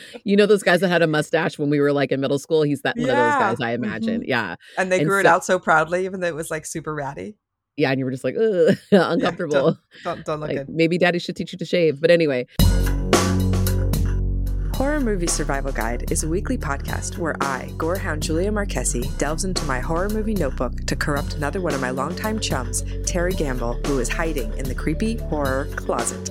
you know those guys that had a mustache when we were like in middle school. He's that one of those guys, I imagine. Mhm. Yeah, And they And grew it out so proudly, even though it was like super ratty. yeah, and you were just like, Ugh, uncomfortable. Don't don't look like good. maybe daddy should teach you to shave. But anyway, Horror Movie Survival Guide is a weekly podcast where I, gorehound Julia Marquesi, delves into my horror movie notebook to corrupt another one of my longtime chums, Terry Gamble, who is hiding in the creepy horror closet.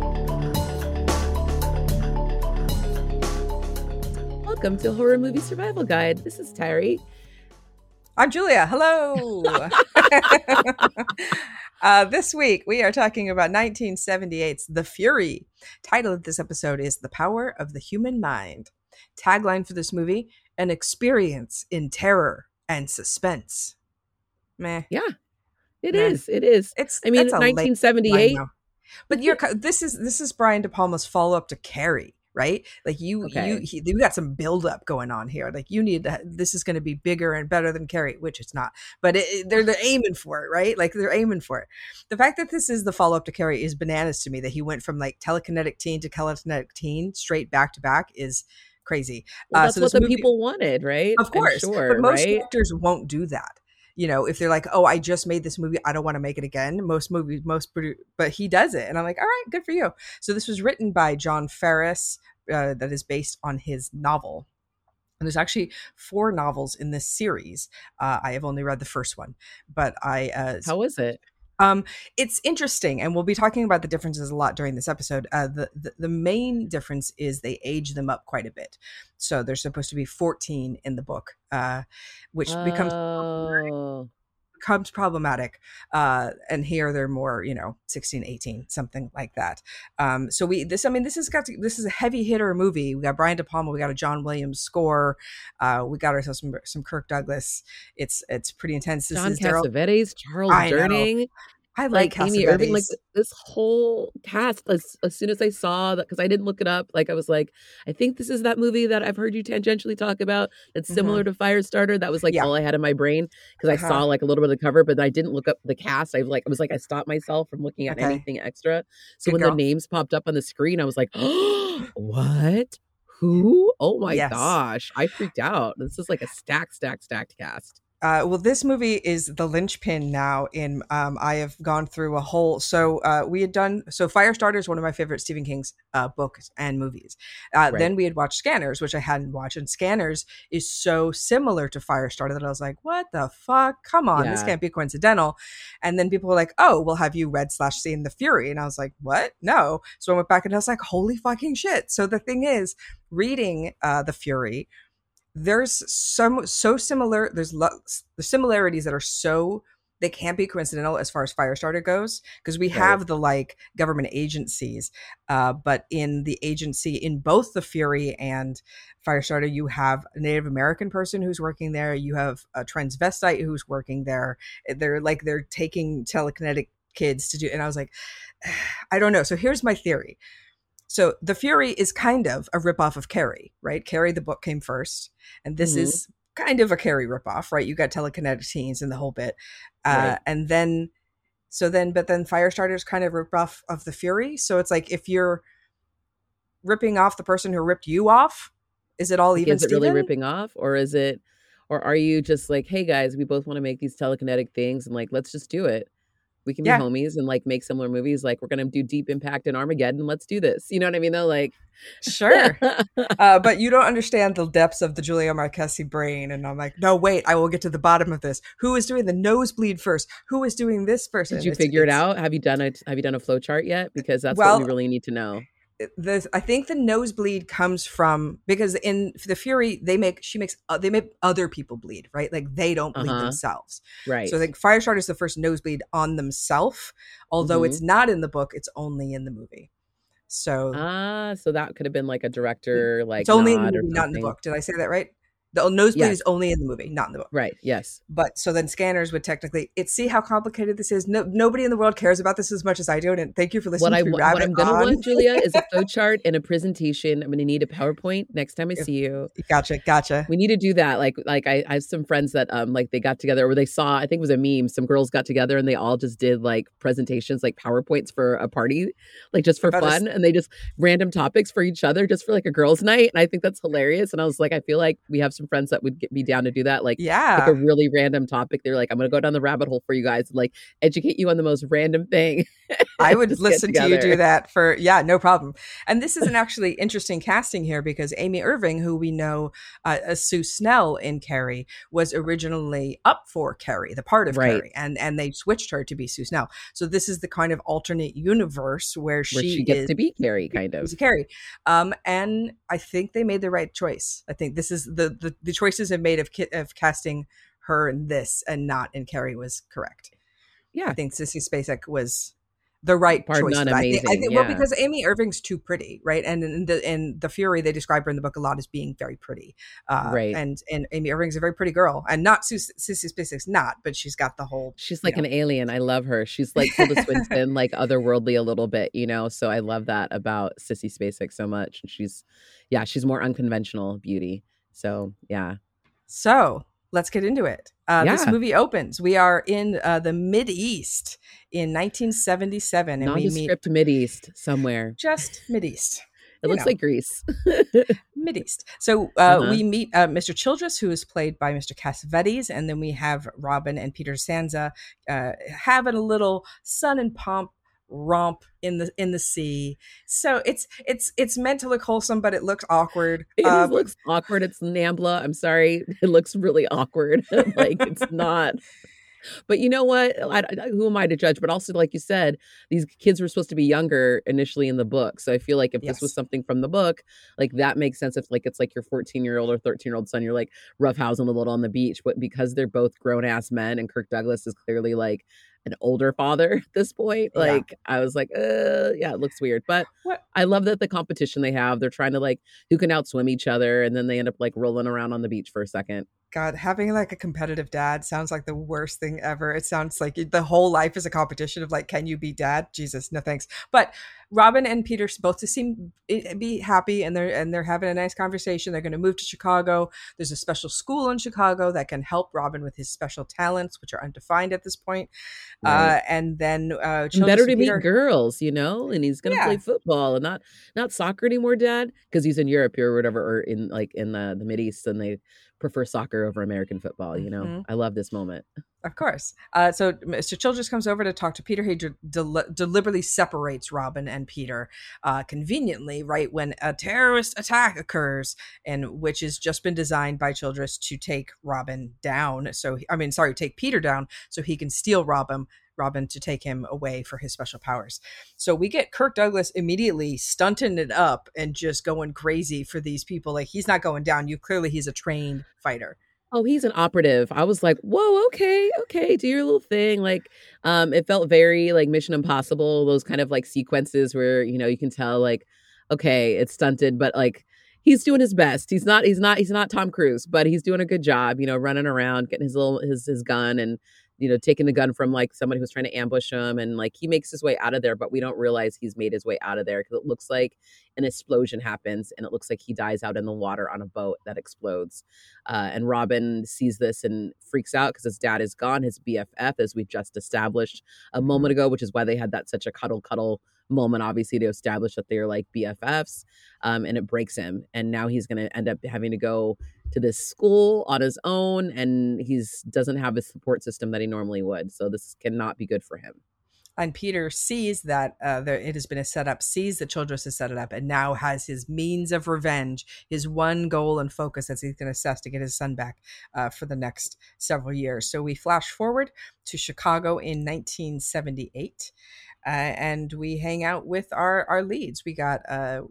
Welcome to Horror Movie Survival Guide. This is Terry. I'm Julia. Hello. uh, this week we are talking about 1978's The Fury. Title of this episode is The Power of the Human Mind. Tagline for this movie An experience in terror and suspense. Meh. Yeah, it Nah. is. It is. It's I mean, that's a late 1978. line. But you're this is this is Brian De Palma's follow up to Carrie, right? Like you Okay. you he, you got some build up going on here. Like you need to, this is going to be bigger and better than Carrie, which it's not. But it, they're they're aiming for it, right? Like they're aiming for it. The fact that this is the follow up to Carrie is bananas to me. That he went from like telekinetic teen to telekinetic teen straight back to back is crazy. Well, Uh, that's so what the movie- people wanted, right? Of course, sure, but most right? directors won't do that. You know, if they're like, "Oh, I just made this movie, I don't want to make it again." Most movies, most produ- but he does it, and I'm like, "All right, good for you." So this was written by John Farris, uh, that is based on his novel. And there's actually four novels in this series. Uh, I have only read the first one, but I uh, How is it? Um, it's interesting, and we'll be talking about the differences a lot during this episode. Uh, the, the the main difference is they age them up quite a bit. So they're supposed to be 14 in the book, uh, which Oh, becomes problematic. Uh, and here they're more, you know, 16, 18, something like that. Um, so we this, I mean, this has got to, this is a heavy hitter movie. We got Brian De Palma, we got a John Williams score, uh, we got ourselves some some Kirk Douglas. It's it's pretty intense. This John. Cassavetes, Charles. Durning, I like, like Amy Irving, like this whole cast. As, as soon as I saw that, because I didn't look it up, like I was like, I think this is that movie that I've heard you tangentially talk about. That's similar to Firestarter. That was like Mm-hmm. Yeah. all I had in my brain because I Uh-huh. saw like a little bit of the cover, but I didn't look up the cast. I like I was like I stopped myself from looking at Okay. anything extra. So Good when girl. the names popped up on the screen, I was like, what? Who? Oh my Yes. gosh! I freaked out. This is like a stack, stack, stacked cast. Uh, well, this movie is the linchpin now. In um, I have gone through a whole. So uh, we had done. So Firestarter is one of my favorite Stephen King's uh, books and movies. Uh, Right. Then we had watched Scanners, which I hadn't watched, and Scanners is so similar to Firestarter that I was like, "What the fuck? Come on, this can't be coincidental." And then people were like, "Oh, well, have you read slash seen The Fury?" And I was like, "What? No." So I went back and I was like, "Holy fucking shit!" So the thing is, reading uh, The Fury there's some so similar there's lo- the similarities that are so they can't be coincidental as far as firestarter goes because we Right. have the like government agencies uh, but in the agency in both the fury and firestarter you have a native american person who's working there you have a transvestite who's working there they're like they're taking telekinetic kids to do and i was like i don't know so here's my theory so the Fury is kind of a ripoff of Carrie, right? Carrie, the book came first, and this Mhm. is kind of a Carrie ripoff, right? You got telekinetic teens and the whole bit, uh, Right. and then so then, but then Firestarter is kind of a ripoff of the Fury. So it's like if you're ripping off the person who ripped you off, is it all Like, even? is it really ripping off, or is it, or are you just like, hey guys, we both want to make these telekinetic things, and like, let's just do it. We can be homies and like make similar movies. Like, we're gonna do Deep Impact and Armageddon. Let's do this. You know what I mean? Though, like, Sure. uh, but you don't understand the depths of the Julia Marquesi brain. And I'm like, no, wait, I will get to the bottom of this. Who is doing the nosebleed first? Who is doing this first? Did And you figure it out? Have you done a Have you done a flow chart yet? Because that's Well, what we really need to know. The I think the nosebleed comes from because in the Fury they make she makes uh, they make other people bleed right like they don't bleed Uh-huh. themselves Right. so I think Firestarter is the first nosebleed on themselves although Mhm. it's not in the book it's only in the movie So ah, so that could have been like a director, like it's only in the movie, not in the book. Did I say that right? The nosebleed Yes. is only in the movie, not in the book. Right. Yes. But so then scanners would technically it's see how complicated this is. No, nobody in the world cares about this as much as I do. And thank you for listening What I to me wa- rabbit what I'm gonna want, Julia, is a flow chart and a presentation. I'm gonna need a PowerPoint next time I see you. Gotcha, gotcha. We need to do that. Like, like I, I have some friends that um like they got together or they saw. I think it was a meme. Some girls got together and they all just did like presentations, like PowerPoints for a party, like just for About a fun, and they just random topics for each other, just for like a girls' night. And I think that's hilarious. And I was like, I feel like we have some friends that would get, be down to do that. Like, Yeah. like a really random topic. They're like, I'm gonna go down the rabbit hole for you guys, and like educate you on the most random thing. I would listen to you do that for yeah, no problem. And this is an actually interesting casting here because Amy Irving, who we know uh, as Sue Snell in Carrie, was originally up for Carrie, the part of Right. Carrie, and and they switched her to be Sue Snell. So this is the kind of alternate universe where Where she, she, gets is, to be Carrie, kind of. Carrie. Um, and I think they made the right choice. I think this is the the, the choices have made of ki- of casting her in this and not in Carrie was correct. Yeah. I think Sissy Spacek was the right Pardon choice. that. I think, I amazing, think well because Amy Irving's too pretty, right? And in the in the Fury, they describe her in the book a lot as being very pretty, uh, Right. And and Amy Irving's a very pretty girl, and not Sus- Sissy Spacek's not, but she's got the whole. She's like know. an alien. I love her. She's like Tilda Swinton, like otherworldly a little bit, you know. So I love that about Sissy Spacek so much. And she's, yeah, she's more unconventional beauty. So yeah, So let's get into it. Uh, This movie opens. We are in uh, the Mid East in 1977, and we meet Mid East somewhere. just Mid East. It looks know. like Greece. Mid East. So uh, Uh-huh. we meet uh, Mr. Childress, who is played by Mr. Cassavetes, and then we have Robin and Peter Sandza uh, having a little sun and pomp romp in the in the sea. So it's it's it's meant to look wholesome, but it looks awkward. It is- um, looks awkward. It's Nambla. I'm sorry. It looks really awkward. like it's not. But you know what? I, I- who am I to judge? But also, like you said, these kids were supposed to be younger initially in the book. So I feel like if this was something from the book, like that makes sense. If like it's like your 14 year old or 13 year old son, you're like roughhousing a little on the beach. But because they're both grown ass men, and Kirk Douglas is clearly like an older father at this point, Yeah. like I was like, uh, yeah, it looks weird. But What- I love that the competition they have. They're trying to like who can outswim each other, and then they end up like rolling around on the beach for a second. God, having like a competitive dad sounds like the worst thing ever. It sounds like the whole life is a competition of like, can you be dad? Jesus, no thanks. But Robin and Peter both to seem eh, be happy, and they're and they're having a nice conversation. They're going to move to Chicago. There's a special school in Chicago that can help Robin with his special talents, which are undefined at this point. Right. Uh, and then uh, better to meet girls, you know, and he's gonna Yeah. play football and not not soccer anymore, Dad, because he's in Europe or whatever, or in like in the the Mid East, and they prefer soccer over American football. You know, Mhm. I love this moment. Of course. Uh, so Mr. Childress comes over to talk to Peter. He de- del- deliberately separates Robin and Peter uh, conveniently right when a terrorist attack occurs, and which has just been designed by Childress to take Robin down. So I mean, sorry, take Peter down so he can steal Robin. Robin to take him away for his special powers. So we get Kirk Douglas immediately stunting it up and just going crazy for these people. Like he's not going down. You clearly he's a trained fighter. Oh, he's an operative. I was like, whoa, okay, okay, do your little thing. Like, um, it felt very like Mission Impossible, those kind of like sequences where, you know, you can tell like, okay, it's stunted, but like he's doing his best. He's not he's not he's not Tom Cruise, but he's doing a good job, you know, running around, getting his little his his gun and you know, taking the gun from like somebody who's trying to ambush him and like he makes his way out of there, but we don't realize he's made his way out of there because it looks like an explosion happens and it looks like he dies out in the water on a boat that explodes. Uh, and Robin sees this and freaks out because his dad is gone, his BFF, as we just established a moment ago, which is why they had that such a cuddle cuddle moment, obviously, to establish that they're like BFFs. Um, and it breaks him. And now he's going to end up having to go to this school on his own and he's doesn't have a support system that he normally would. So this cannot be good for him. and Peter sees that uh, there, it has been a setup, sees that Childress has set it up, and now has his means of revenge, his one goal and focus as he's going to assess to get his son back uh, for the next several years. So we flash forward to Chicago in 1978. Uh, and we hang out with our our leads. We got uh,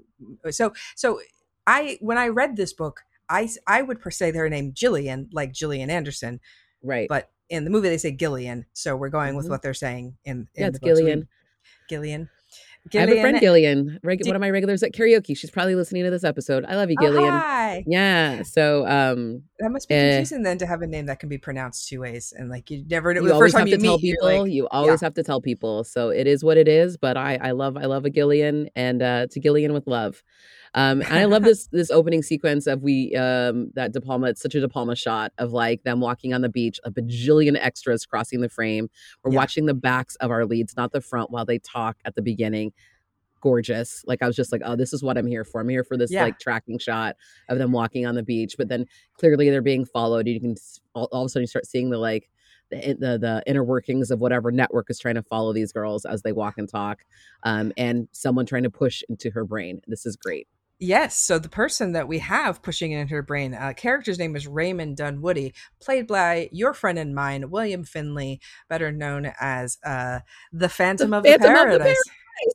so so. I when I read this book, I I would per se their name Jillian, like Gillian Anderson, Right. but in the movie they say Gillian, so we're going with Mhm. what they're saying in, in yeah, it's books. Gillian. Gillian. I have a friend Gillian, reg- one of my regulars at karaoke. She's probably listening to this episode. I love you, Oh, Gillian. hi. yeah. So um That must be Eh. confusing then to have a name that can be pronounced two ways and like you never know you the first time have to you tell meet. people. like, you always have to tell people. So it is what it is. But I, I love, I love a Gillian, and uh, to Gillian with love. Um, and I love this this opening sequence of we um that De Palma. It's such a De Palma shot of like them walking on the beach, a bajillion extras crossing the frame. We're Yeah. watching the backs of our leads, not the front, while they talk at the beginning. Gorgeous. Like I was just like, oh, this is what I'm here for. I'm here for this Yeah. like tracking shot of them walking on the beach. But then clearly they're being followed. You can all, all of a sudden you start seeing the like the, the the inner workings of whatever network is trying to follow these girls as they walk and talk, um, and someone trying to push into her brain. This is great. Yes. So the person that we have pushing it into her brain, uh, character's name is Raymond Dunwoody, played by your friend and mine, William Finley, better known as uh, the Phantom, of, Phantom the of the Paradise.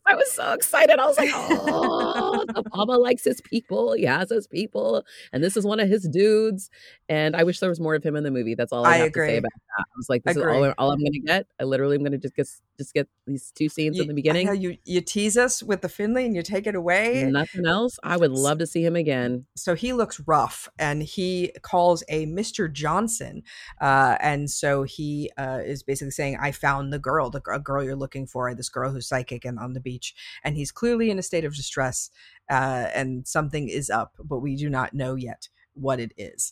I was so excited. I was like, oh, De Palma likes his people. He has his people, and this is one of his dudes. And I wish there was more of him in the movie. That's all I, I have agree. to say about that. I was like, this is all, all I'm going to get. I literally am going to just get just get these two scenes You- in the beginning. you you tease us with the Finley and you take it away. Nothing else. I would love to see him again. so he looks rough and he calls a Mr. Johnson. Uh, and so he uh, is basically saying, I found the girl, the girl you're looking for, this girl who's psychic and on the beach. And he's clearly in a state of distress uh, and something is up, but we do not know yet what it is.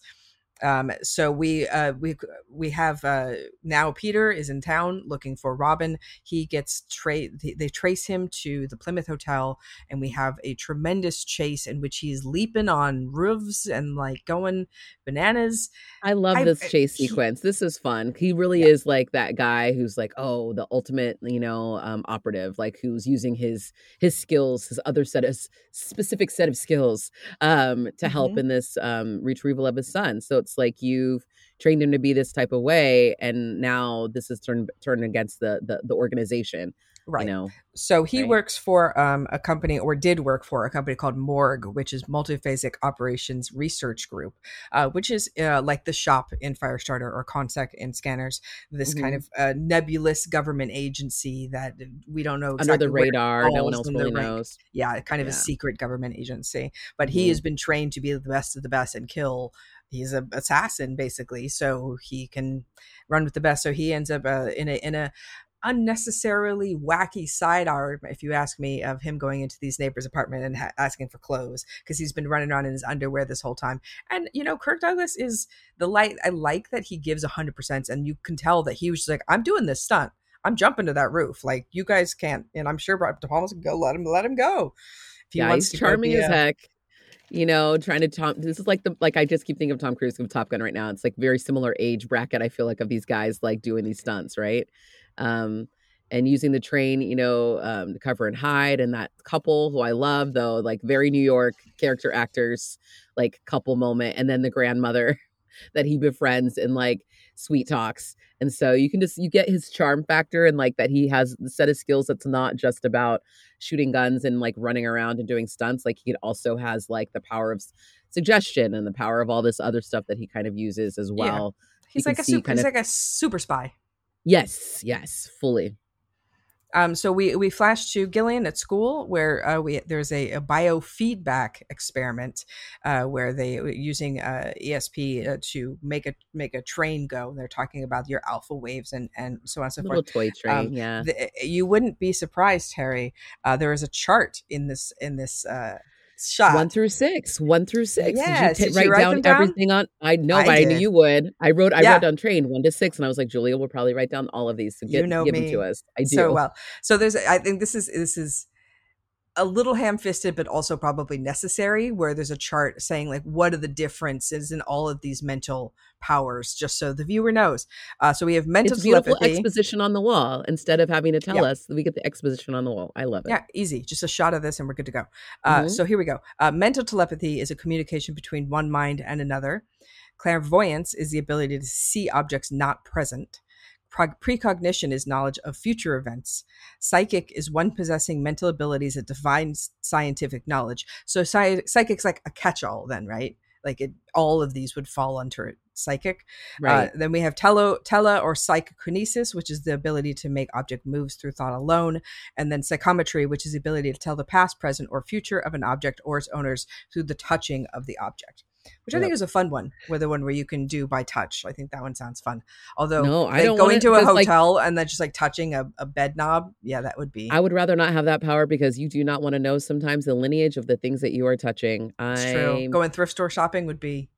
Um, so we uh, we we have uh, now Peter is in town looking for Robin. He gets tra- they, they trace him to the Plymouth Hotel, and we have a tremendous chase in which he's leaping on roofs and like going bananas. I love I- this I- chase he- sequence. This is fun. He really Yeah. is like that guy who's like, oh, the ultimate, you know, um, operative, like who's using his his skills, his other set of specific set of skills, um, to help Mhm. in this um retrieval of his son. So it's like you've trained him to be this type of way, and now this is turned turned against the the, the organization. Right. You know, So he Right. works for um, a company, or did work for a company called Morg, which is Multiphasic Operations Research Group, uh, which is uh, like the shop in Firestarter or Consec in Scanners. This kind of uh, nebulous government agency that we don't know under the radar, no one else really knows. Yeah, kind of a secret government agency. But he Mhm. has been trained to be the best of the best and kill. He's a assassin basically, so he can run with the best. So he ends up uh, in a in a unnecessarily wacky side arm, if you ask me, of him going into these neighbors' apartment and ha- asking for clothes because he's been running around in his underwear this whole time. And you know, Kirk Douglas is the light. I like that he gives hundred percent, and you can tell that he was just like, "I'm doing this stunt. I'm jumping to that roof. Like you guys can't." And I'm sure Brian De Palma's gonna go. Let him. Let him go. If he yeah, wants he's to charming as a- heck. You know, trying to Tom. This is like the like I just keep thinking of Tom Cruise of Top Gun right now. It's like very similar age bracket. I feel like of these guys like doing these stunts, right? Um, and using the train, you know, um, to cover and hide, and that couple who I love though, like very New York character actors, like couple moment, and then the grandmother that he befriends and like sweet talks. And so you can just you get his charm factor and like that he has the set of skills that's not just about shooting guns and like running around and doing stunts. Like he also has like the power of suggestion and the power of all this other stuff that he kind of uses as Yeah. well. He's you like a super. He's of- like a super spy. Yes, yes, fully. Um, so we we flash to Gillian at school where uh, we there's a, a biofeedback experiment uh, where they were using uh, ESP uh, to make a make a train go. And They're talking about your alpha waves and and so on and so Little forth. toy train, Um, yeah. The, you wouldn't be surprised, Harry. Uh, there is a chart in this in this uh, shot. one through six, one through six. Yes, Did you did you write, write down down? everything on? I know, I but I knew you would. I wrote. I Yeah. wrote down train one to six, and I was like, Julia will probably write down all of these. So You know give them me to us. I do. so well. So there's I think this is this is a little ham-fisted but also probably necessary where there's a chart saying like what are the differences in all of these mental powers just so the viewer knows. Uh, so we have mental it's beautiful telepathy. exposition on the wall instead of having to tell Yeah. us. We get the exposition on the wall. I love it. Yeah, easy. Just a shot of this and we're good to go. Uh, Mhm. So here we go. Uh, mental telepathy is a communication between one mind and another. Clairvoyance is the ability to see objects not present. Precognition is knowledge of future events. Psychic is one possessing mental abilities that defines scientific knowledge. So sci- psychic's like a catch-all, then, right? Like it, all of these would fall under psychic. Right. Uh, then we have tele, tele or psychokinesis, which is the ability to make object moves through thought alone. And then psychometry, which is the ability to tell the past, present, or future of an object or its owners through the touching of the object. Which I think is a fun one, where the one where you can do by touch. I think that one sounds fun. Although No, I like, don't going to a because, like- hotel and then just like touching a, a bed knob, yeah, that would be. I would rather not have that power because you do not want to know sometimes the lineage of the things that you are touching. It's true. Going thrift store shopping would be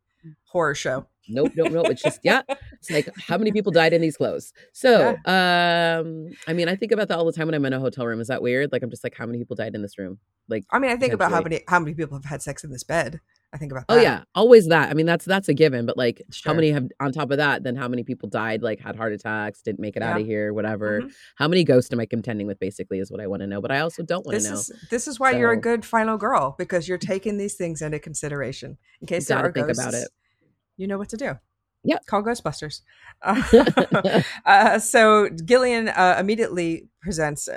horror show. nope, nope, nope. It's just yeah. It's like how many people died in these clothes. So, um, I mean, I think about that all the time when I'm in a hotel room. Is that weird? Like I'm just like, how many people died in this room? Like, I mean, I think about how many how many people have had sex in this bed. I think about that. oh yeah, always that. I mean, that's that's a given. But like, Sure. how many have on top of that? Then how many people died? Like had heart attacks, didn't make it out of here, whatever. Mhm. How many ghosts am I contending with? Basically, is what I want to know. But I also don't want to know. is this is why you're a good final girl because you're taking these things into consideration in case there are think ghosts. about it. You know what to do. Yep. Call Ghostbusters. Uh, uh, so Gillian uh, immediately presents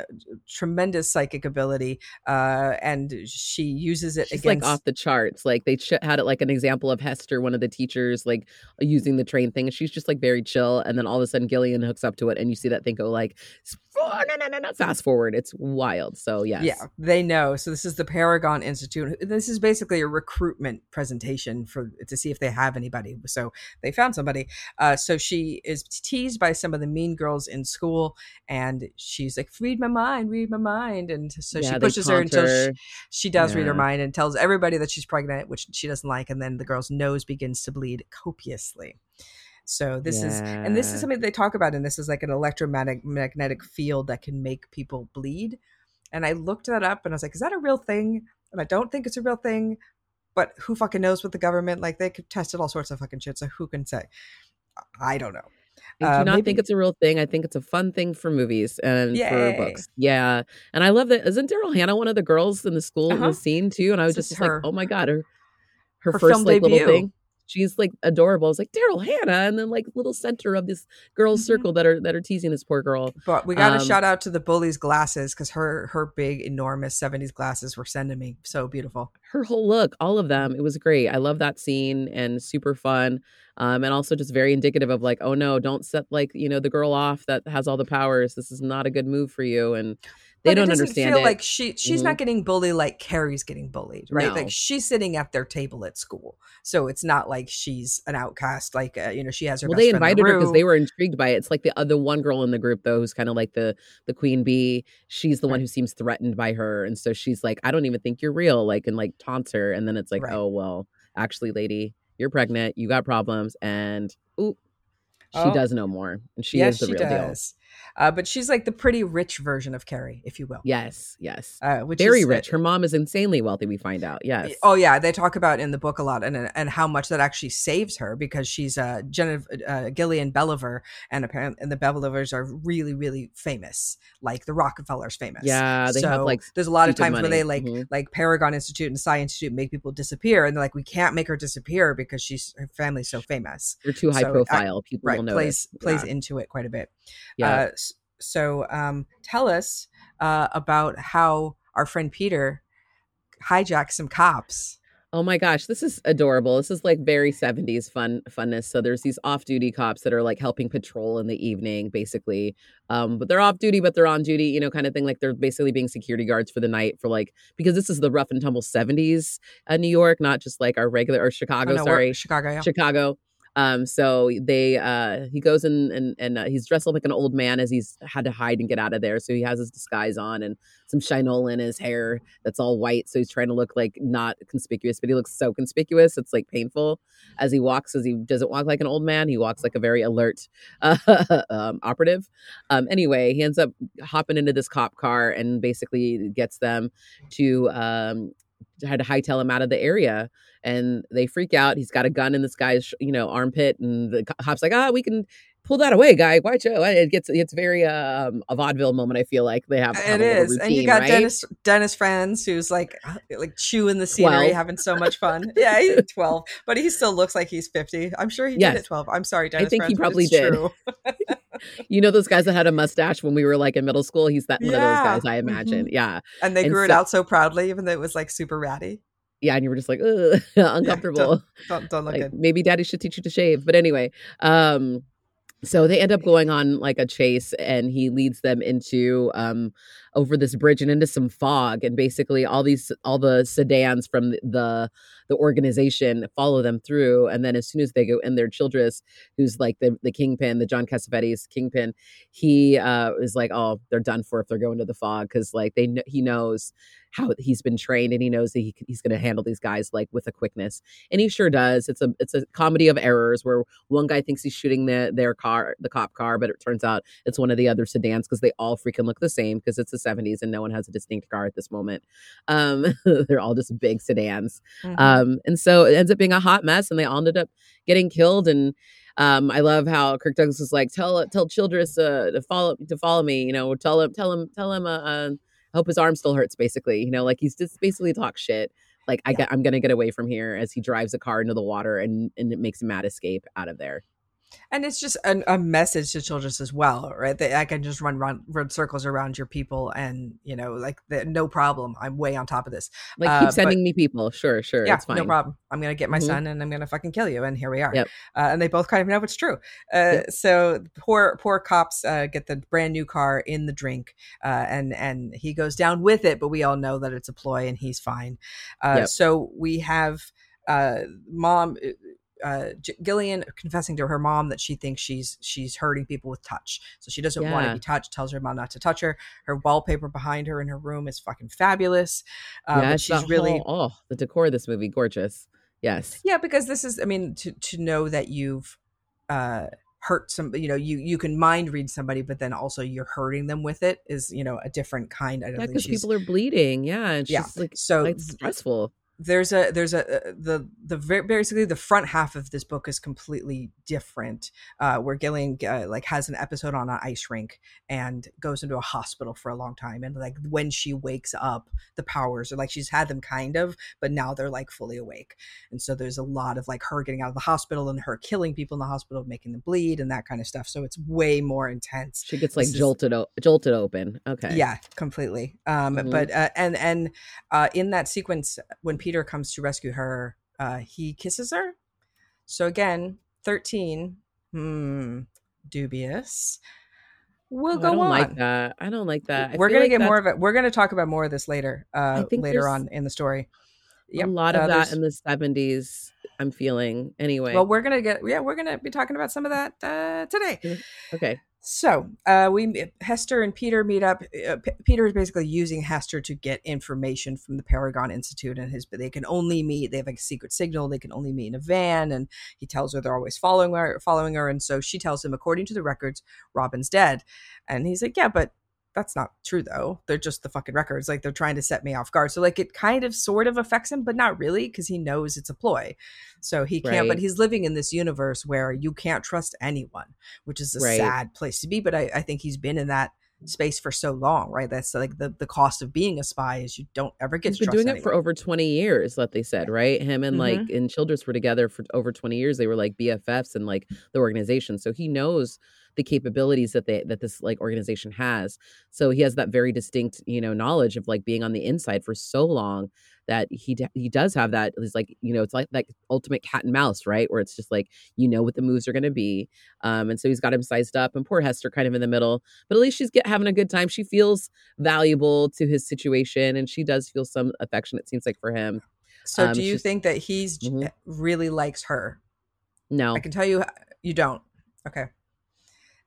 tremendous psychic ability, uh, and she uses it She's against. like off the charts. Like they ch- had it like an example of Hester, one of the teachers, like using the train thing. She's just like very chill. And then all of a sudden Gillian hooks up to it and you see that thing go like, oh, no, no, no, no, fast forward. It's wild. So yes. Yeah, they know. So this is the Paragon Institute. This is basically a recruitment presentation for to see if they have anybody. So they found somebody. Uh, so she is teased by some of the mean girls in school, and she's like, "Read my mind, read my mind." And so Yeah, she pushes her until her. she, she does read her mind and tells everybody that she's pregnant, which she doesn't like. And then the girl's nose begins to bleed copiously. So this is and this is something they talk about and this is like an electromagnetic magnetic field that can make people bleed and i looked that up and i was like is that a real thing and i don't think it's a real thing but who fucking knows with the government like they could tested all sorts of fucking shit so who can say i don't know I do Uh, not maybe- think it's a real thing. I think it's a fun thing for movies and Yay. for books. Yeah. And I love that. Isn't Daryl Hannah one of the girls in the school in Uh-huh. the scene too? And I was This just like, oh my God, her, her, Her first like debut. little thing. She's like adorable. I was like, Daryl Hannah, and then like little center of this girls' Mhm. circle that are that are teasing this poor girl. but we got to Um, shout out to the bully's glasses because her her big enormous 70s glasses were sending me so beautiful her whole look, all of them, it was great. I love that scene and super fun. Um, and also just very indicative of like, oh no, don't set like, you know, the girl off that has all the powers. This is not a good move for you. And they But don't it understand feel it. like she she's Mhm. not getting bullied like Carrie's getting bullied, right? No. Like she's sitting at their table at school, so it's not like she's an outcast. Like uh, you know, she has her. well, they invited her because they were intrigued by it. It's like the other one girl in the group though, who's kind of like the the queen bee. She's the one who seems threatened by her, and so she's like, I don't even think you're real, like and like taunts her, and then it's like, Right. oh well, actually, lady, you're pregnant, you got problems, and ooh, she Oh. does know more, and she yes, is the she real deal. Uh, but she's like the pretty rich version of Carrie, if you will. Yes, yes. Uh, which Very is, uh, rich. Her mom is insanely wealthy. We find out. Yes. Oh yeah, they talk about in the book a lot, and and how much that actually saves her because she's uh, Genevieve, uh Gillian Bellaver, and apparently and the Bellavers are really really famous, like the Rockefellers famous. Yeah, they so have like there's a lot of times where they money. like Mhm. like Paragon Institute and Science Institute make people disappear, and they're like, we can't make her disappear because she's her family's so famous. They're too high so I- profile. People Right, will plays notice. plays yeah. into it quite a bit. yeah. Uh, so um, tell us uh, about how our friend Peter hijacked some cops. Oh my gosh, this is adorable. This is like very 70s fun funness. So there's these off-duty cops that are like helping patrol in the evening, basically. Um, but they're off duty, but they're on duty, you know, kind of thing. Like they're basically being security guards for the night for like because this is the rough and tumble 70s uh, New York, not just like our regular or Oh, Chicago, no, sorry. Chicago. Yeah. Chicago. Um, so they uh he goes in and and uh, he's dressed up like an old man as he's had to hide and get out of there. So he has his disguise on and some shinola in his hair that's all white. So he's trying to look like not conspicuous, but he looks so conspicuous. It's like painful as he walks. As he doesn't walk like an old man, he walks like a very alert uh, um, operative. Um, anyway, he ends up hopping into this cop car and basically gets them to um had to hightail him out of the area and they freak out. He's got a gun in this guy's, you know, armpit, and the cop's like, "Ah, we can pull that away, guy. Watch out!" It gets it's very um, a vaudeville moment. I feel like they have. have It is, and you got right? Dennis Dennis Franz, who's like like chewing the scenery, 12. having so much fun. yeah, he's twelve, but he still looks like he's fifty. I'm sure he did at twelve. I'm sorry, Dennis. I think he probably did. You know those guys that had a mustache when we were like in middle school. He's that one of those guys, I imagine. Mhm. Yeah, And they And grew it out so proudly, even though it was like super ratty. yeah, and you were just like Ugh, uncomfortable. Don't don't look like good. maybe daddy should teach you to shave. But anyway, um, so they end up going on like a chase and he leads them into um over this bridge and into some fog and basically all these all the sedans from the the organization follow them through and then as soon as they go in there childress who's like the the kingpin the john cassavetes kingpin he uh is like oh they're done for if they're going to the fog because like they kn- he knows how he's been trained and he knows that he, he's going to handle these guys like with a quickness. And he sure does. It's a it's a comedy of errors where one guy thinks he's shooting the their car the cop car but it turns out it's one of the other sedans because they all freaking look the same because it's the 70s and no one has a distinct car at this moment um they're all just big sedans Mhm. um and so it ends up being a hot mess and they all ended up getting killed and um, I love how Kirk Douglas was like, tell tell Childress uh, to follow to follow me. You know, tell him tell him tell him. Uh, uh, I hope his arm still hurts. Basically, you know, like he's just basically talk shit. Like I Yeah. get, I'm gonna get away from here as he drives a car into the water and and it makes a mad escape out of there. And it's just an, a message to Childress as well right that i can just run run run circles around your people and you know like the, no problem i'm way on top of this Like Uh, keep but- sending me people. Sure, sure, yeah it's fine. no problem i'm gonna get my Mhm. son and i'm gonna fucking kill you and here we are Yep. uh, and they both kind of know it's true uh, so poor poor cops uh, get the brand new car in the drink uh, and and he goes down with it but we all know that it's a ploy and he's fine uh, Yep. so we have uh, mom uh, J- Gillian confessing to her mom that she thinks she's she's hurting people with touch, so she doesn't want to be touched. Tells her mom not to touch her. Her wallpaper behind her in her room is fucking fabulous. Uh, yeah, she's really whole- oh the decor of this movie gorgeous. Yes, yeah, because this is, I mean, to to know that you've uh, hurt some, you know, you you can mind read somebody, but then also you're hurting them with it is, you know, a different kind. I don't yeah, think because people are bleeding. Yeah, and Yeah, she's like so th- stressful. There's a there's a uh, the the ver- basically the front half of this book is completely different uh where gillian uh, like has an episode on an ice rink and goes into a hospital for a long time and like when she wakes up the powers are like she's had them kind of but now they're like fully awake and so there's a lot of like her getting out of the hospital and her killing people in the hospital making them bleed and that kind of stuff so it's way more intense She gets like this is- jolted o- jolted open. Okay. yeah, completely. Um, Mhm. but uh, and and uh, in that sequence, when Peter comes to rescue her, uh, he kisses her. So again, thirteen. Hmm, dubious. We'll Oh, go I don't on. like that. I don't like that. I We're gonna like get more of it. We're gonna talk about more of this later. Uh, later on in the story. A lot of uh, that there's- in the seventies. I'm feeling anyway. Well, we're gonna get. Yeah, we're gonna be talking about some of that uh, today. okay. So uh, we Hester and Peter meet up. Uh, P- Peter is basically using Hester to get information from the Paragon Institute, and his they can only meet. They have like a secret signal. They can only meet in a van, and he tells her they're always following her, following her, and so she tells him, according to the records, Robin's dead, and he's like, yeah, but that's not true though. They're just the fucking records. Like they're trying to set me off guard. So like it kind of sort of affects him, but not really because he knows it's a ploy. So he can't. But he's living in this universe where you can't trust anyone, which is a Right. sad place to be. But I, I think he's been in that space for so long, right? That's like the the cost of being a spy is you don't ever get He's been doing it for over 20 years, what they said, right? Him and like Mm-hmm. and Childress were together for over 20 years. They were like BFFs and like the organization. So he knows the capabilities that they that this like organization has. So he has that very distinct, you know, knowledge of like being on the inside for so long that he he does have that. It's like you know, it's like that ultimate cat and mouse, right? Where it's just like you know what the moves are going to be, um, and so he's got him sized up. And poor Hester, kind of in the middle, but at least she's get having a good time. She feels valuable to his situation, and she does feel some affection. It seems like for him. So um, do you just- think that he's j- Mhm. really likes her? No, I can tell you, you don't. Okay.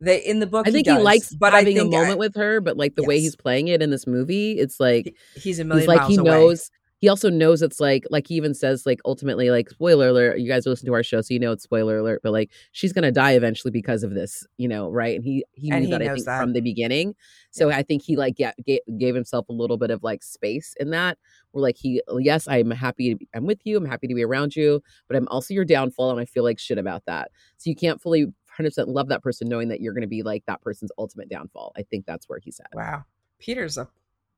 They in the book. I think he, he, likes but having a think I- moment with her, but like the way he's playing it in this movie, it's like he- he's a million he's like he away. knows. He also knows it's like like he even says like ultimately like spoiler alert. You guys listen to our show, so you know it's spoiler alert. But like she's gonna die eventually because of this, you know, right? And he he And knew he that I think that. from the beginning. So I think he like yeah gave, gave himself a little bit of like space in that. Where like he yes I'm happy to be, I'm with you. I'm happy to be around you, but I'm also your downfall, and I feel like shit about that. So you can't fully 100% love that person knowing that you're going to be like that person's ultimate downfall. I think that's where he's at. Wow. Peter's a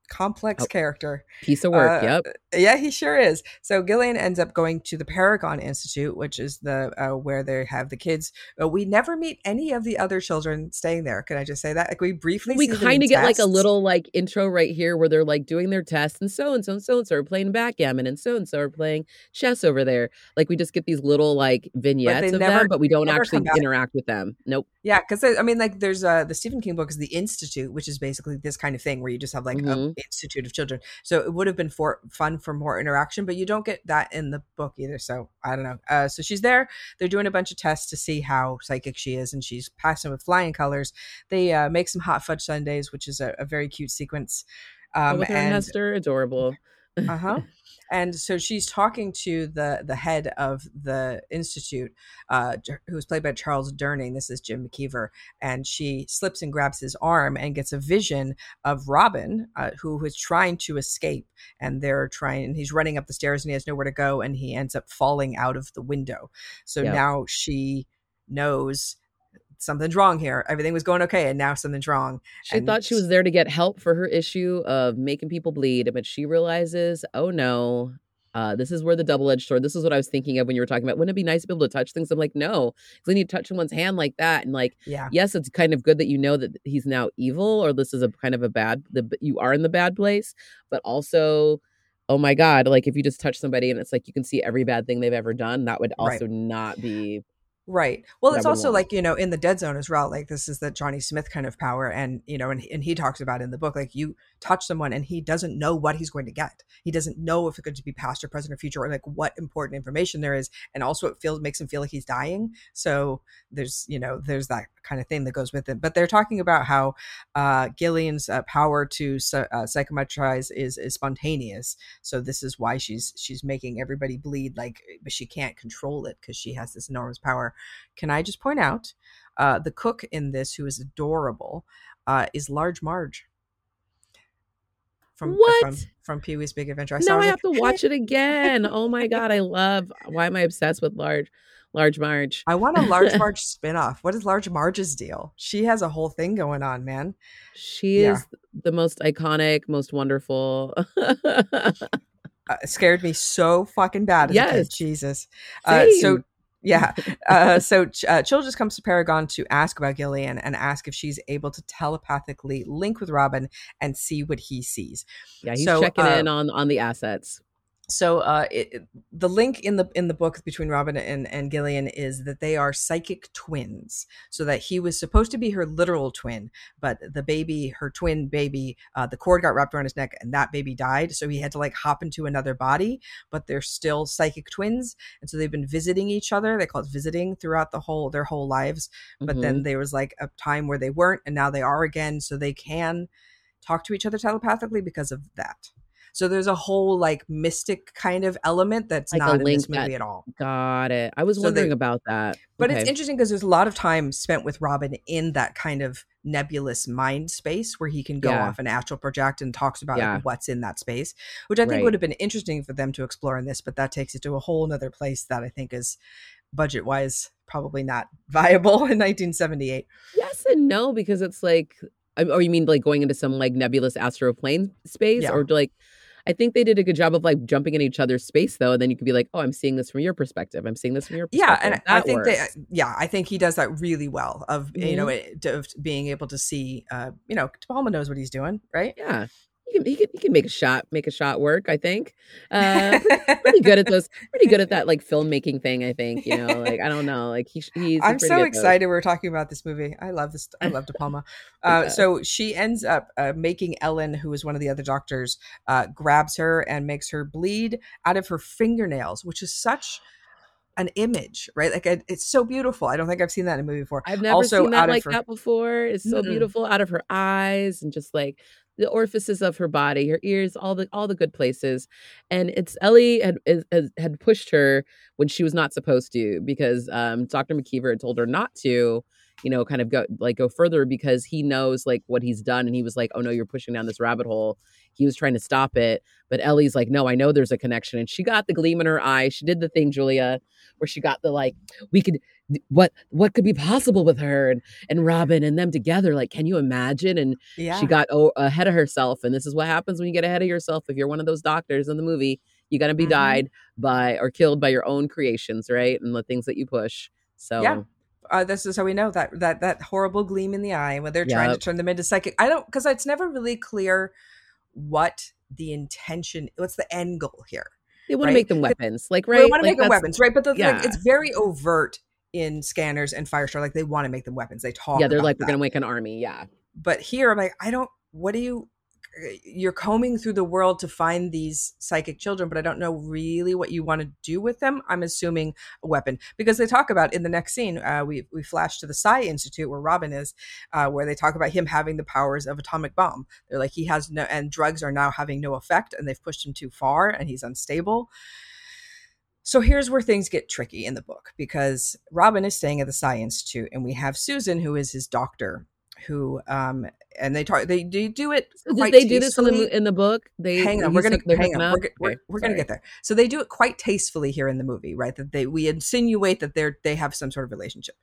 complex Oh. character. Piece of work. Uh, yep. Yeah, he sure is. So Gillian ends up going to the Paragon Institute, which is the uh, where they have the kids. Uh, we never meet any of the other children staying there. Can I just say that? Like we briefly we kind of get like a little like intro right here where they're like doing their tests and so and so and so and so are playing backgammon and so and so are playing chess over there like we just get these little like vignettes of never- them but we don't actually interact with them nope Yeah, because I mean, like, there's uh the Stephen King book is the Institute, which is basically this kind of thing where you just have like an Mhm. Institute of children. So it would have been for fun for more interaction, but you don't get that in the book either. So I don't know. Uh, so she's there. They're doing a bunch of tests to see how psychic she is, and she's passing with flying colors. They uh, make some hot fudge sundaes, which is a, a very cute sequence. Um, with her and Hester adorable uh huh. And so she's talking to the the head of the institute, uh, who was played by Charles Durning. This is Jim McKeever, and she slips and grabs his arm and gets a vision of Robin, uh, who was trying to escape, and they're trying. And he's running up the stairs and he has nowhere to go, and he ends up falling out of the window. So Yep. now she knows something's wrong here. Everything was going okay, and now something's wrong. she And thought she was there to get help for her issue of making people bleed but she realizes oh no uh, this is where the double-edged sword this is what i was thinking of when you were talking about wouldn't it be nice to be able to touch things i'm like no because when you touch someone's hand like that and like Yeah. yes, it's kind of good that you know that he's now evil or this is a kind of a bad the you are in the bad place, but also oh my god, like if you just touch somebody and it's like you can see every bad thing they've ever done, that would Right. also not be Right. Well, it's also want. like, you know, in the dead zone as well. Like this is the Johnny Smith kind of power. And, you know, and, and he talks about in the book, like you touch someone and he doesn't know what he's going to get. He doesn't know if it's going to be past or present or future or like what important information there is. And also it feels, makes him feel like he's dying. So there's, you know, there's that kind of thing that goes with it. But they're talking about how uh, Gillian's uh, power to uh, psychometrize is, is spontaneous. So this is why she's, she's making everybody bleed like, but she can't control it because she has this enormous power. Can I just point out uh, the cook in this, who is adorable, uh, is Large Marge from What? from from Pee Wee's Big Adventure. I now I have to watch it again. Oh my god, I love why am I obsessed with large large Marge? I want a Large Marge spinoff. What is Large Marge's deal? She has a whole thing going on, man. She Yeah. is the most iconic, most wonderful. Uh, scared me so fucking bad. As a kid. Yes. Jesus. Uh, so. Yeah. Uh, so uh, Childress comes to Paragon to ask about Gillian and ask if she's able to telepathically link with Robin and see what he sees. yeah, he's so, checking uh, in on on the assets. So uh it, the link in the in the book between robin and and gillian is that they are psychic twins. So that he was supposed to be her literal twin but the baby her twin baby uh the cord got wrapped around his neck and that baby died. So he had to like hop into another body but they're still psychic twins. And so they've been visiting each other. They call it visiting throughout the whole their whole lives. But Mhm. then there was like a time where they weren't and now they are again. So they can talk to each other telepathically because of that so there's a whole like mystic kind of element that's Like not in this movie that- at all got it. I was So they- wondering about that. but it's interesting because there's a lot of time spent with robin in that kind of nebulous mind space where he can go Yeah. off and astral project and talks about Yeah. like, what's in that space which i think Right. would have been interesting for them to explore in this but that takes it to a whole nother place that i think is budget wise probably not viable in 1978 Yes and no, because it's like, or oh, you mean like going into some like nebulous astral plane space, Yeah. or like, I think they did a good job of like jumping in each other's space though, and then you could be like, oh, I'm seeing this from your perspective. I'm seeing this from your perspective. yeah and i That think that yeah i think he does that really well of you know Mm-hmm. it, of being able to see uh you know palma knows what he's doing right yeah. He can, he can, he can make a shot, make a shot work. I think. Uh, pretty, pretty good at those. Pretty good at that, like filmmaking thing. I think. You know, like I don't know, like he, he's. I'm so excited we're talking about this movie. I love this. I love De Palma. Uh, so she ends up uh, making Ellen, who is one of the other doctors, uh, grabs her and makes her bleed out of her fingernails, which is such an image, right? Like it, it's so beautiful. I don't think I've seen that in a movie before. I've never Also seen that like her- that before. It's so Mm-mm. beautiful out of her eyes and just like the orifices of her body, her ears, all the all the good places. And it's Ellie had is, had pushed her when she was not supposed to because um, Dr. McKeever had told her not to. You know, kind of go like go further because he knows like what he's done, and he was like, "Oh no, you're pushing down this rabbit hole." He was trying to stop it. But Ellie's like, no, I know there's a connection. And she got the gleam in her eye. She did the thing, Julia, where she got the like, we could what what could be possible with her and and Robin and them together like can you imagine and Yeah. she got oh, ahead of herself and this is what happens when you get ahead of yourself if you're one of those doctors in the movie you're to be Mhm. died by or killed by your own creations right and the things that you push so Yeah. uh, this is how we know that that that horrible gleam in the eye when they're trying to turn them into psychic. I don't because it's never really clear what the intention, what's the end goal here. they want right? to make them weapons like right They want to Like, make them weapons, right? But the, like, it's very overt in Scanners and Firestar. Like they want to make them weapons. They talk. yeah they're like we're going to make an army yeah but here I'm like, I don't. What do you? You're combing through the world to find these psychic children, but I don't know really what you want to do with them. I'm assuming a weapon because they talk about in the next scene. Uh, we we flash to the Psi Institute where Robin is, uh, where they talk about him having the powers of atomic bomb. They're like he has no, and drugs are now having no effect, and they've pushed him too far, and he's unstable. So here's where things get tricky in the book because Robin is staying at the Psi Institute, and we have Susan, who is his doctor, who um and they talk they, they do it did they do this in the in the book? They hang on we're gonna hang on we're, we're, Okay, we're gonna get there. So they do it quite tastefully here in the movie right? That they we insinuate that they're they have some sort of relationship.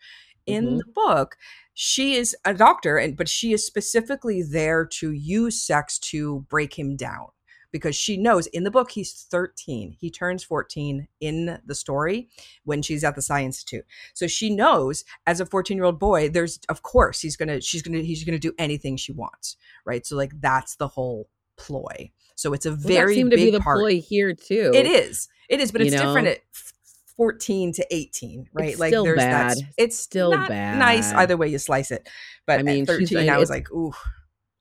In Mhm. the book she is a doctor and but she is specifically there to use sex to break him down because she knows in the book he's 13 he turns 14 in the story when she's at the Science Institute. So she knows as a 14 year old boy there's of course he's gonna she's gonna he's gonna do anything she wants right? So like that's the whole ploy. So it's a Well, very seemed to big be the part. ploy here too. It is. It is but You it's different at 14 to 18 right? It's like still there's bad. that it's Still not nice either way you slice it but I mean, at she's- 13 i was like ooh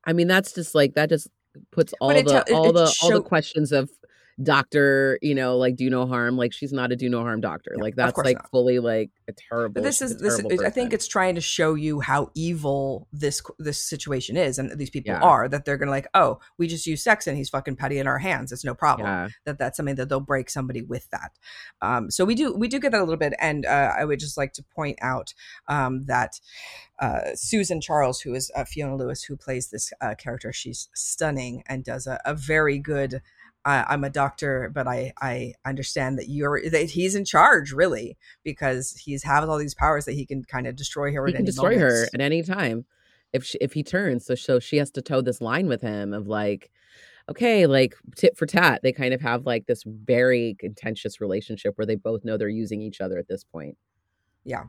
I mean, that's just like that just puts all the all the all the questions of doctor, you know, like do no harm. Like she's not a do no harm doctor. No, like that's like not. fully like a terrible. but this is this is, i think it's trying to show you how evil this this situation is and these people Yeah. are that they're gonna like oh we just use sex and he's fucking petty in our hands it's no problem yeah. that that's something that they'll break somebody with that. Um, so we do we do get that a little bit, and uh, I would just like to point out um, that uh, Susan Charles, who is uh, Fiona Lewis, who plays this uh, character, she's stunning and does a, a very good. Uh, I'm a doctor, but I I understand that you're that he's in charge really because he's has all these powers that he can kind of destroy her. He at can any destroy her at any time if she, if he turns. So so she has to toe this line with him of like, okay, like tit for tat. They kind of have like this very contentious relationship where they both know they're using each other at this point. Yeah,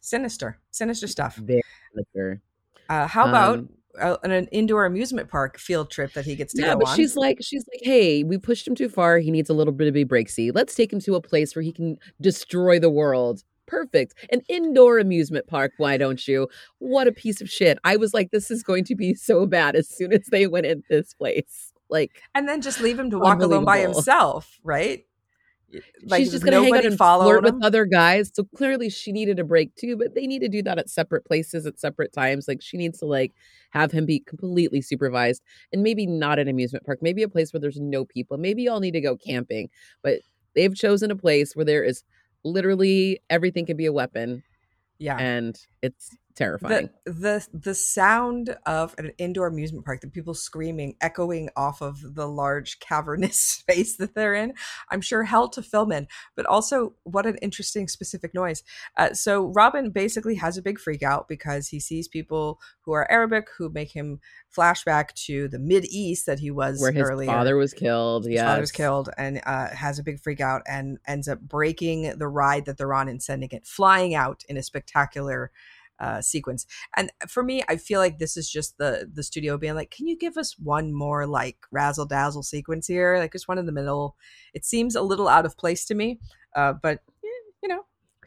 sinister, sinister stuff. Very sinister. Uh, how about Um, uh, an, an indoor amusement park field trip that he gets to yeah, go but on? she's like, she's like, hey, we pushed him too far. He needs a little bit of a breaksy. Let's take him to a place where he can destroy the world. Perfect. An indoor amusement park. Why don't you? What a piece of shit. I was like, this is going to be so bad as soon as they went in this place. Like, and then just leave him to walk alone by himself, right? Like she's just gonna hang out and flirt with other guys. So clearly, she needed a break too. But they need to do that at separate places at separate times. Like she needs to like have him be completely supervised, and maybe not an amusement park. Maybe a place where there's no people. Maybe y'all need to go camping. But they've chosen a place where there is literally everything can be a weapon, Yeah, and it's terrifying. the the the sound of an indoor amusement park, the people screaming, echoing off of the large cavernous space that they're in. I'm sure hell to film in, but also what an interesting specific noise. Uh, so Robin basically has a big freak out because he sees people who are Arabic who make him flashback to the Mid East that he was where his earlier. father was killed. Yeah, father was killed and uh, has a big freak out and ends up breaking the ride that they're on and sending it flying out in a spectacular uh, sequence. And for me, I feel like this is just the the studio being like, "Can you give us one more like razzle dazzle sequence here? Like just one in the middle." It seems a little out of place to me, uh, but eh, you know,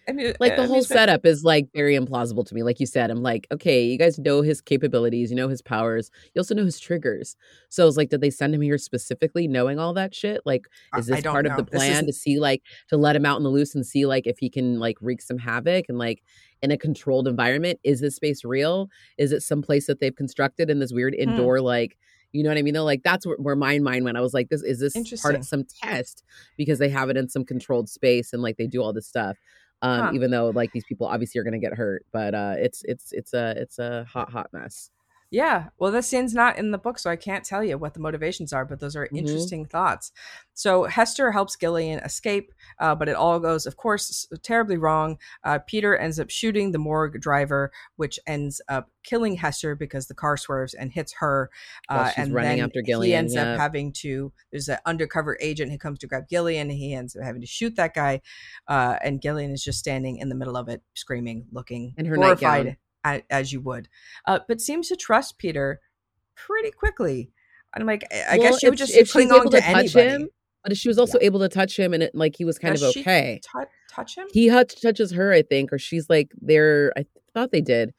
I mean, like the whole setup is like very implausible to me. Like you said, I'm like, okay, you guys know his capabilities, you know his powers, you also know his triggers. So I was like, did they send him here specifically knowing all that shit? Like, is this part know. of the plan isn't- to see like to let him out in the loose and see like if he can like wreak some havoc and like in a controlled environment? Is this space real? Is it some place that they've constructed in this weird Hmm. indoor like? You know what I mean? Though, like that's where, where my mind went. I was like, "This is this part of some test because they have it in some controlled space and like they do all this stuff." Um, Huh. even though like these people obviously are going to get hurt. But uh, it's it's it's a it's a hot hot mess. Yeah, well, this scene's not in the book, so I can't tell you what the motivations are, but those are Mhm. interesting thoughts. So Hester helps Gillian escape, uh, but it all goes, of course, terribly wrong. Uh, Peter ends up shooting the morgue driver, which ends up killing Hester because the car swerves and hits her. Uh, she's and running then after he ends yeah. up having to. There's an undercover agent who comes to grab Gillian, and he ends up having to shoot that guy. Uh, and Gillian is just standing in the middle of it, screaming, looking In her horrified nightgown. As you would, uh, but seems to trust Peter pretty quickly. And I'm like, I Well, guess she would just if cling on able to to touch anybody. him, but she was also able to touch him, and it like he was kind Does of she okay. tou- touch him? He touches her, I think, or she's like there. I thought they did,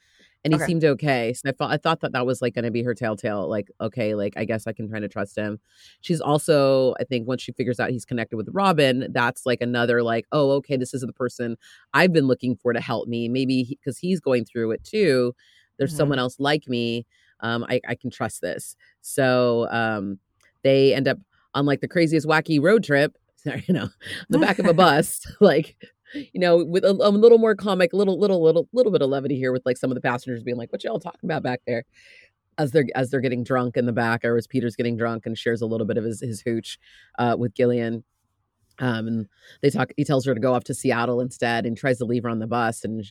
and he Okay. seemed okay. So I thought I thought that that was like going to be her telltale. Like, okay, like I guess I can kind of trust him. She's also, I think, once she figures out he's connected with Robin, that's like another like, oh, okay, this is the person I've been looking for to help me. Maybe because he's going through it too. There's Mhm. someone else like me. Um, I, I can trust this. So um, they end up on like the craziest wacky road trip. Sorry, you know, the back of a bus, like you know, with a, a little more comic, little little little little bit of levity here, with like some of the passengers being like, "What y'all talking about back there?" As they're as they're getting drunk in the back, or as Peter's getting drunk and shares a little bit of his his hooch uh, with Gillian. Um, and they talk. He tells her to go off to Seattle instead, and tries to leave her on the bus, and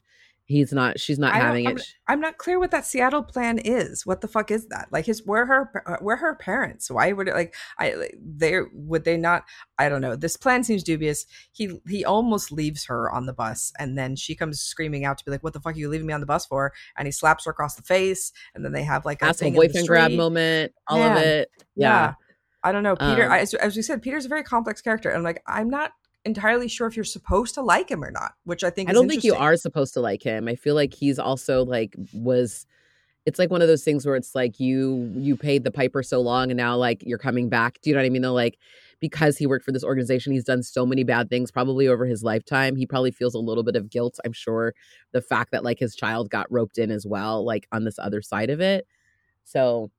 he's not. She's not having I'm, it. I'm not clear what that Seattle plan is. What the fuck is that? Like his where her uh, where her parents? Why would it like I they would they not? I don't know. This plan seems dubious. He he almost leaves her on the bus, and then she comes screaming out to be like, "What the fuck are you leaving me on the bus for?" And he slaps her across the face, and then they have like a Asshole thing in the boyfriend grab moment, all of it. Yeah. Yeah. I don't know. Peter, Um, I, as, as we said, Peter's a very complex character. And I'm like, I'm not entirely sure if you're supposed to like him or not, which I think I don't think you are supposed to like him. I feel like he's also like was it's like one of those things where it's like you you paid the piper so long and now like you're coming back. Do you know what I mean? Though like because he worked for this organization, he's done so many bad things probably over his lifetime. He probably feels a little bit of guilt, I'm sure. The fact that like his child got roped in as well, like on this other side of it. So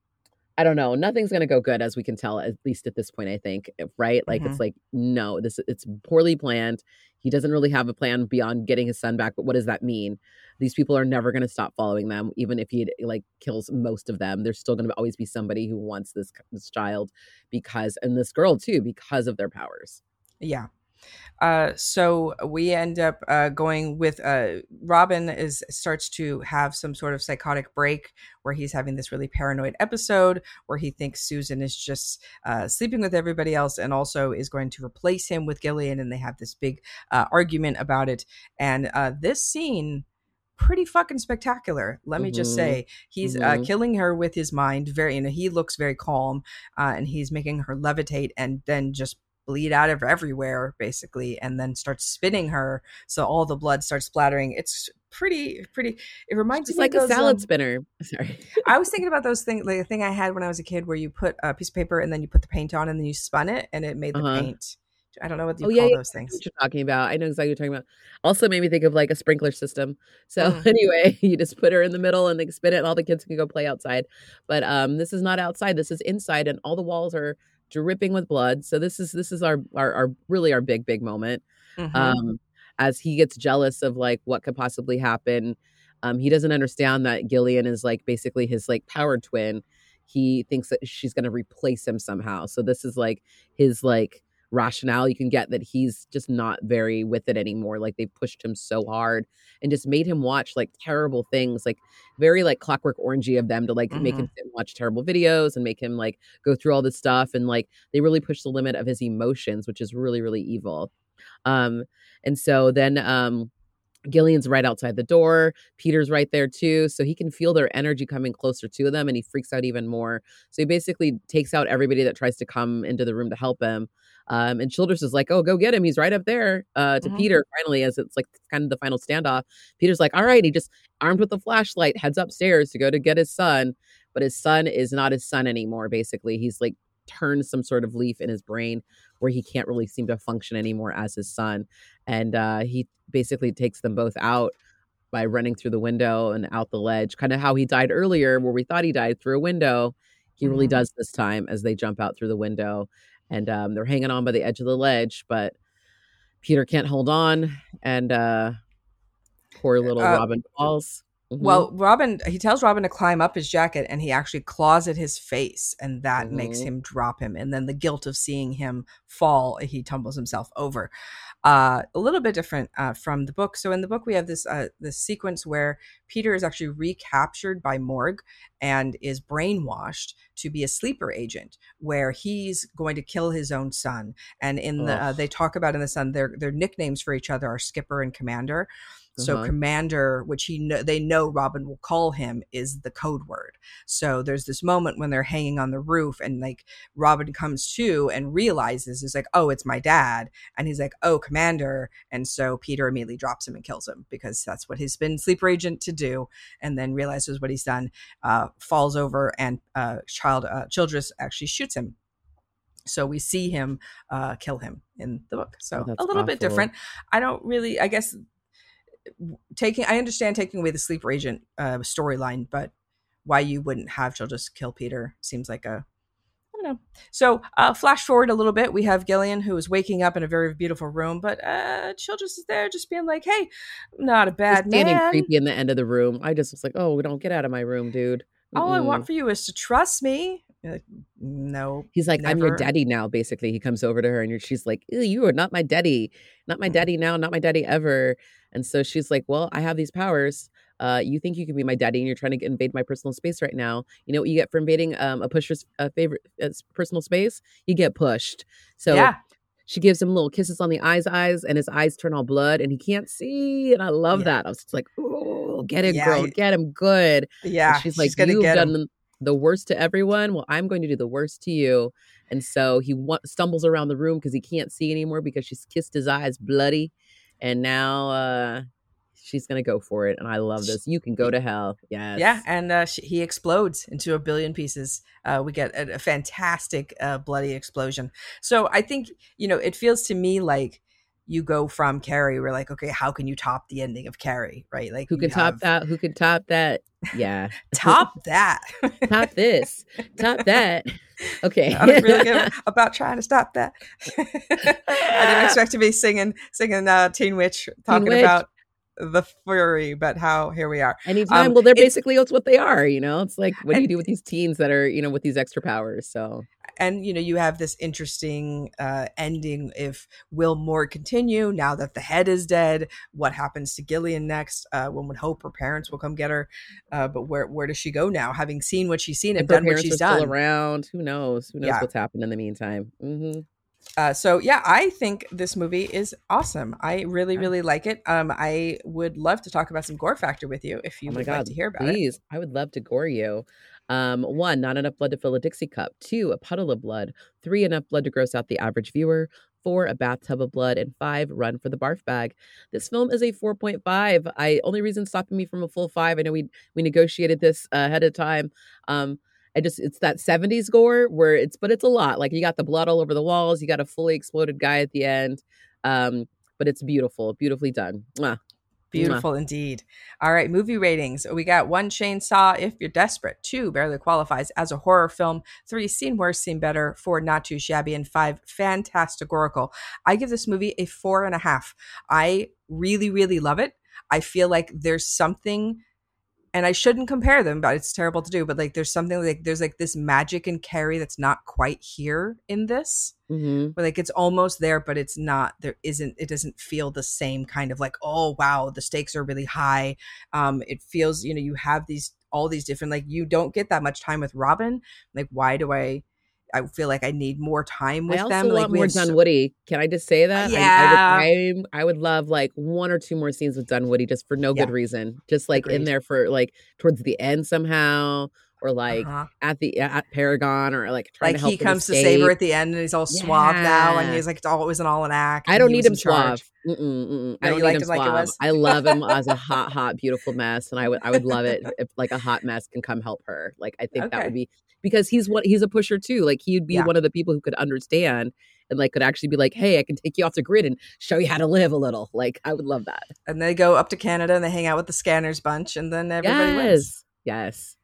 I don't know. Nothing's gonna go good, as we can tell, at least at this point. I think, eh, right? Like Mhm. it's like no, this it's poorly planned. He doesn't really have a plan beyond getting his son back. But what does that mean? These people are never gonna stop following them, even if he like kills most of them. There's still gonna always be somebody who wants this this child because, and this girl too, because of their powers. Yeah. Uh, so we end up uh, going with uh, Robin is starts to have some sort of psychotic break where he's having this really paranoid episode where he thinks Susan is just uh, sleeping with everybody else and also is going to replace him with Gillian, and they have this big uh, argument about it. And uh, this scene pretty fucking spectacular let me just Mhm. say he's uh, Mhm. killing her with his mind very you know he looks very calm uh, and he's making her levitate and then just bleed out of everywhere basically and then starts spinning her so all the blood starts splattering it's pretty pretty it reminds It's me like of a those, salad um, spinner. Sorry. i was thinking about those things like a thing i had when i was a kid where you put a piece of paper and then you put the paint on and then you spun it and it made the Uh-huh. paint i don't know what you Oh, call yeah, yeah, those things what you're talking about. I know exactly what you're talking about. Also made me think of like a sprinkler system. So Mhm. anyway, you just put her in the middle and they spin it and all the kids can go play outside. But um this is not outside. This is inside and all the walls are dripping with blood. So this is this is our our, our really our big big moment. Mhm. Um as he gets jealous of like what could possibly happen. Um he doesn't understand that Gillian is like basically his like power twin. He thinks that she's going to replace him somehow. So this is like his like rationale you can get that he's just not very with it anymore like they pushed him so hard and just made him watch like terrible things like very like clockwork orangey of them to like make him watch terrible videos and make him like go through all this stuff and like they really push the limit of his emotions which is really really evil um and so then um Gillian's right outside the door. Peter's right there too. So he can feel their energy coming closer to them and he freaks out even more. So he basically takes out everybody that tries to come into the room to help him. Um, and Childress is like, oh, go get him. He's right up there uh, to Mhm. Peter finally, as it's like kind of the final standoff. Peter's like, all right. He just armed with a flashlight heads upstairs to go to get his son. But his son is not his son anymore, basically. He's like turned some sort of leaf in his brain where he can't really seem to function anymore as his son. And uh, he basically takes them both out by running through the window and out the ledge, kind of how he died earlier, where we thought he died through a window. He really Mhm. does this time as they jump out through the window. And um, they're hanging on by the edge of the ledge, but Peter can't hold on. And uh, poor little Uh, Robin falls. Mhm. Well, Robin, he tells Robin to climb up his jacket and he actually claws at his face, and that makes Mhm. him drop him. And then the guilt of seeing him fall, he tumbles himself over. Uh, a little bit different uh, from the book. So in the book, we have this uh, this sequence where Peter is actually recaptured by Morg and is brainwashed to be a sleeper agent, where he's going to kill his own son. And in the uh, they talk about in the son their their nicknames for each other are Skipper and Commander. So Uh-huh. commander, which he they know Robin will call him, is the code word. So there's this moment when they're hanging on the roof, and like Robin comes to and realizes is like, oh, it's my dad, and he's like, oh, commander, and so Peter immediately drops him and kills him because that's what he's been sleeper agent to do, and then realizes what he's done, uh, falls over, and uh, child uh, Childress actually shoots him. So we see him uh, kill him in the book. So Oh, a little bit different. I don't really, I guess, taking. I understand taking away the sleeper agent uh, storyline, but why you wouldn't have Childress kill Peter seems like a. I don't know. So, uh, flash forward a little bit. We have Gillian, who is waking up in a very beautiful room, but uh, Childress is there, just being like, "Hey, I'm not a Just bad standing man. creepy in the end of the room. I just was like, oh, don't get out of my room, dude. All I want for you is to trust me." You're like, no, He's like, I'm your daddy now. Basically, he comes over to her and she's like, "Ew, you are not my daddy, not my Mhm. daddy now, not my daddy ever. And so she's like, well, I have these powers. Uh, you think you can be my daddy, and you're trying to invade my personal space right now. You know what you get for invading um, a pusher's uh, favorite uh, personal space? You get pushed. So yeah, she gives him little kisses on the eyes, eyes, and his eyes turn all blood, and he can't see. And I love Yeah. that. I was just like, oh, get it, Yeah, girl, get him good. And yeah. she's like, gonna You've get him. The worst to everyone. Well, I'm going to do the worst to you. And so he wa- stumbles around the room because he can't see anymore because she's kissed his eyes bloody. And now uh, she's going to go for it. And I love this. You can go to hell. Yes. Yeah, and uh, sh- he explodes into a billion pieces. Uh, we get a, a fantastic uh, bloody explosion. So I think you know it feels to me like you go from Carrie. We're like, okay, how can you top the ending of Carrie? Right? Like Who can top have- that? Who can top that? Yeah. Top that. top this. Top that. Okay. I'm really good about trying to stop that. I didn't expect to be singing singing uh, Teen Witch talking Witch. about the fury, but how here we are. Anytime. Um, well, they're basically it's what they are. You know, it's like, what do you do with these teens that are, you know, with these extra powers? So and you know you have this interesting uh, ending if will Moore continue now that the head is dead what happens to gillian next uh, one would hope her parents will come get her uh, but where where does she go now having seen what she's seen and done what she's done around, who knows? Who knows Yeah. what's happened in the meantime? mm-hmm. uh, so yeah i think this movie is awesome i really really like it um i would love to talk about some gore factor with you if you oh would god, like to hear about it please! I would love to gore you. Um, one, not enough blood to fill a Dixie cup. Two, a puddle of blood. Three, enough blood to gross out the average viewer. Four, a bathtub of blood, and five, run for the barf bag. This film is a 4.5. I only reason stopping me from a full five. I know we we negotiated this uh, ahead of time. Um, I just it's that 70s gore where it's but it's a lot. Like you got the blood all over the walls, you got a fully exploded guy at the end. Um, but it's beautiful, beautifully done. Mwah. Beautiful indeed. All right, movie ratings. We got one chainsaw if you're desperate, two barely qualifies as a horror film, three seen worse, seen better, four not too shabby, and five fantasticorical. I give this movie a four and a half. I really, really love it. I feel like there's something and I shouldn't compare them, but it's terrible to do. But like, there's something like there's like this magic in Carrie that's not quite here in this Mhm. where like it's almost there but it's not there isn't it doesn't feel the same kind of like oh wow the stakes are really high um it feels you know you have these all these different like you don't get that much time with robin like why do i i feel like i need more time with I also them want like more have so- Dunwoody. Can I just say that? I- Yeah. I, would, I, I would love like one or two more scenes with Dunwoody just for no Yeah. good reason. Just like in there for like towards the end somehow, or like Uh-huh. at the at Paragon, or like trying like to help he comes to save her at the end and he's all suave now and he's like it's always an all an act. I don't need him suave. Mm-mm, mm-mm. No, I don't need him like it suave. was? I love him as a hot, hot, beautiful mess, and I would, I would love it if like a hot mess can come help her. Like I think that would be because he's what he's a pusher too. Like he'd be Yeah. one of the people who could understand and like could actually be like, hey, I can take you off the grid and show you how to live a little. Like I would love that. and they go up to canada and they hang out with the scanners bunch and then everybody wins yes, yes.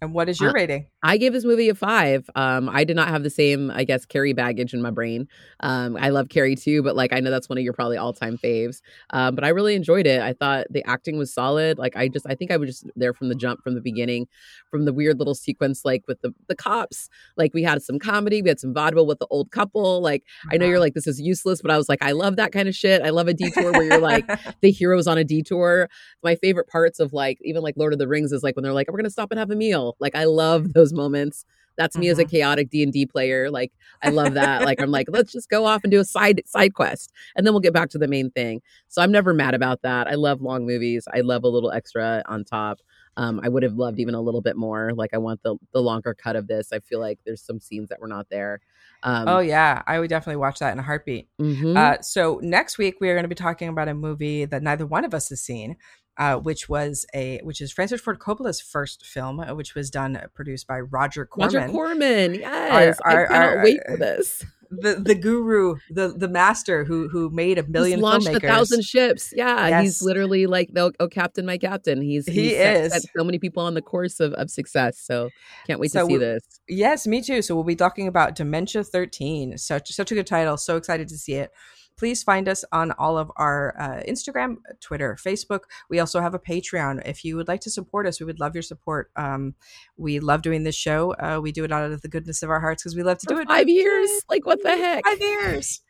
and what is your Uh, rating I gave this movie a five. Um, I did not have the same, I guess, Carrie baggage in my brain. Um, I love Carrie too, but like I know that's one of your probably all time faves. Um, but I really enjoyed it. I thought the acting was solid. Like I just, I think I was just there from the jump, from the beginning, from the weird little sequence, like with the the cops. Like we had some comedy, we had some vaudeville with the old couple. Like I know you're like this is useless, but I was like, I love that kind of shit. I love a detour where you're like the hero's on a detour. My favorite parts of like even like Lord of the Rings is like when they're like, we're gonna stop and have a meal. Like I love those moments. That's me as a chaotic D and D player. Like I love that. like I'm like, let's just go off and do a side side quest, and then we'll get back to the main thing. So I'm never mad about that. I love long movies. I love a little extra on top. Um, I would have loved even a little bit more. Like I want the the longer cut of this. I feel like there's some scenes that were not there. Um, oh yeah, I would definitely watch that in a heartbeat. mhm. Uh, so next week we are going to be talking about a movie that neither one of us has seen, uh, which was a which is Francis Ford Coppola's first film, uh, which was done uh, produced by Roger Corman, Roger Corman. Yes, our- I cannot our- wait for this. the the guru, the the master who who made a million he's launched filmmakers. a thousand ships. Yeah, Yes. he's literally like the oh captain, my captain. He's He he's set, is. set so many people on the course of, of success. So can't wait So to see we- this. Yes, me too. So we'll be talking about Dementia 13. Such such a good title. So excited to see it. Please find us on all of our uh, Instagram, Twitter, Facebook. We also have a Patreon. If you would like to support us, we would love your support. Um, we love doing this show. Uh, we do it out of the goodness of our hearts because we love to do it. five years, like what the heck? Five years.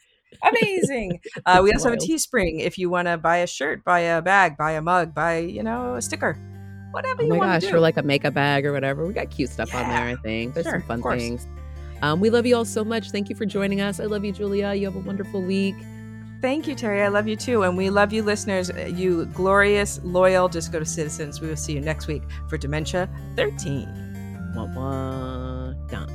Amazing. Uh, we also have a. Teespring. If you want to buy a shirt, buy a bag, buy a mug, buy you know a sticker, whatever Oh you my want gosh, for like a makeup bag or whatever. We got cute stuff on there. I think there's sure, some fun things. Um, we love you all so much. Thank you for joining us. I love you, Julia. You have a wonderful week. Thank you, Terry. I love you too. And we love you, listeners. You glorious, loyal, just go to citizens. We will see you next week for Dementia 13. Wah, wah, done.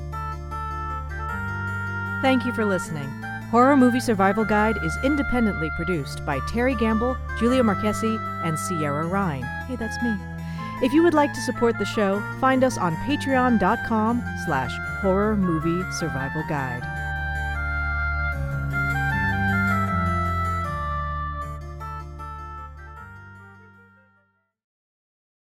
Thank you for listening. Horror Movie Survival Guide is independently produced by Terry Gamble, Julia Marquesi, and Sierra Ryan. Hey, that's me. If you would like to support the show, find us on patreon.com slash horror movie survival guide.